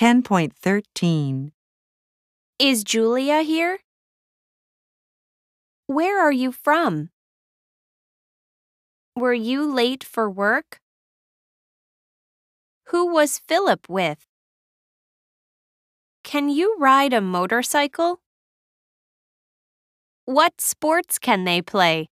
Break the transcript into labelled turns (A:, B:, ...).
A: 10.13.
B: Is Julia here? Where are you from? Were you late for work? Who was Philip with? Can you ride a motorcycle? What sports can they play?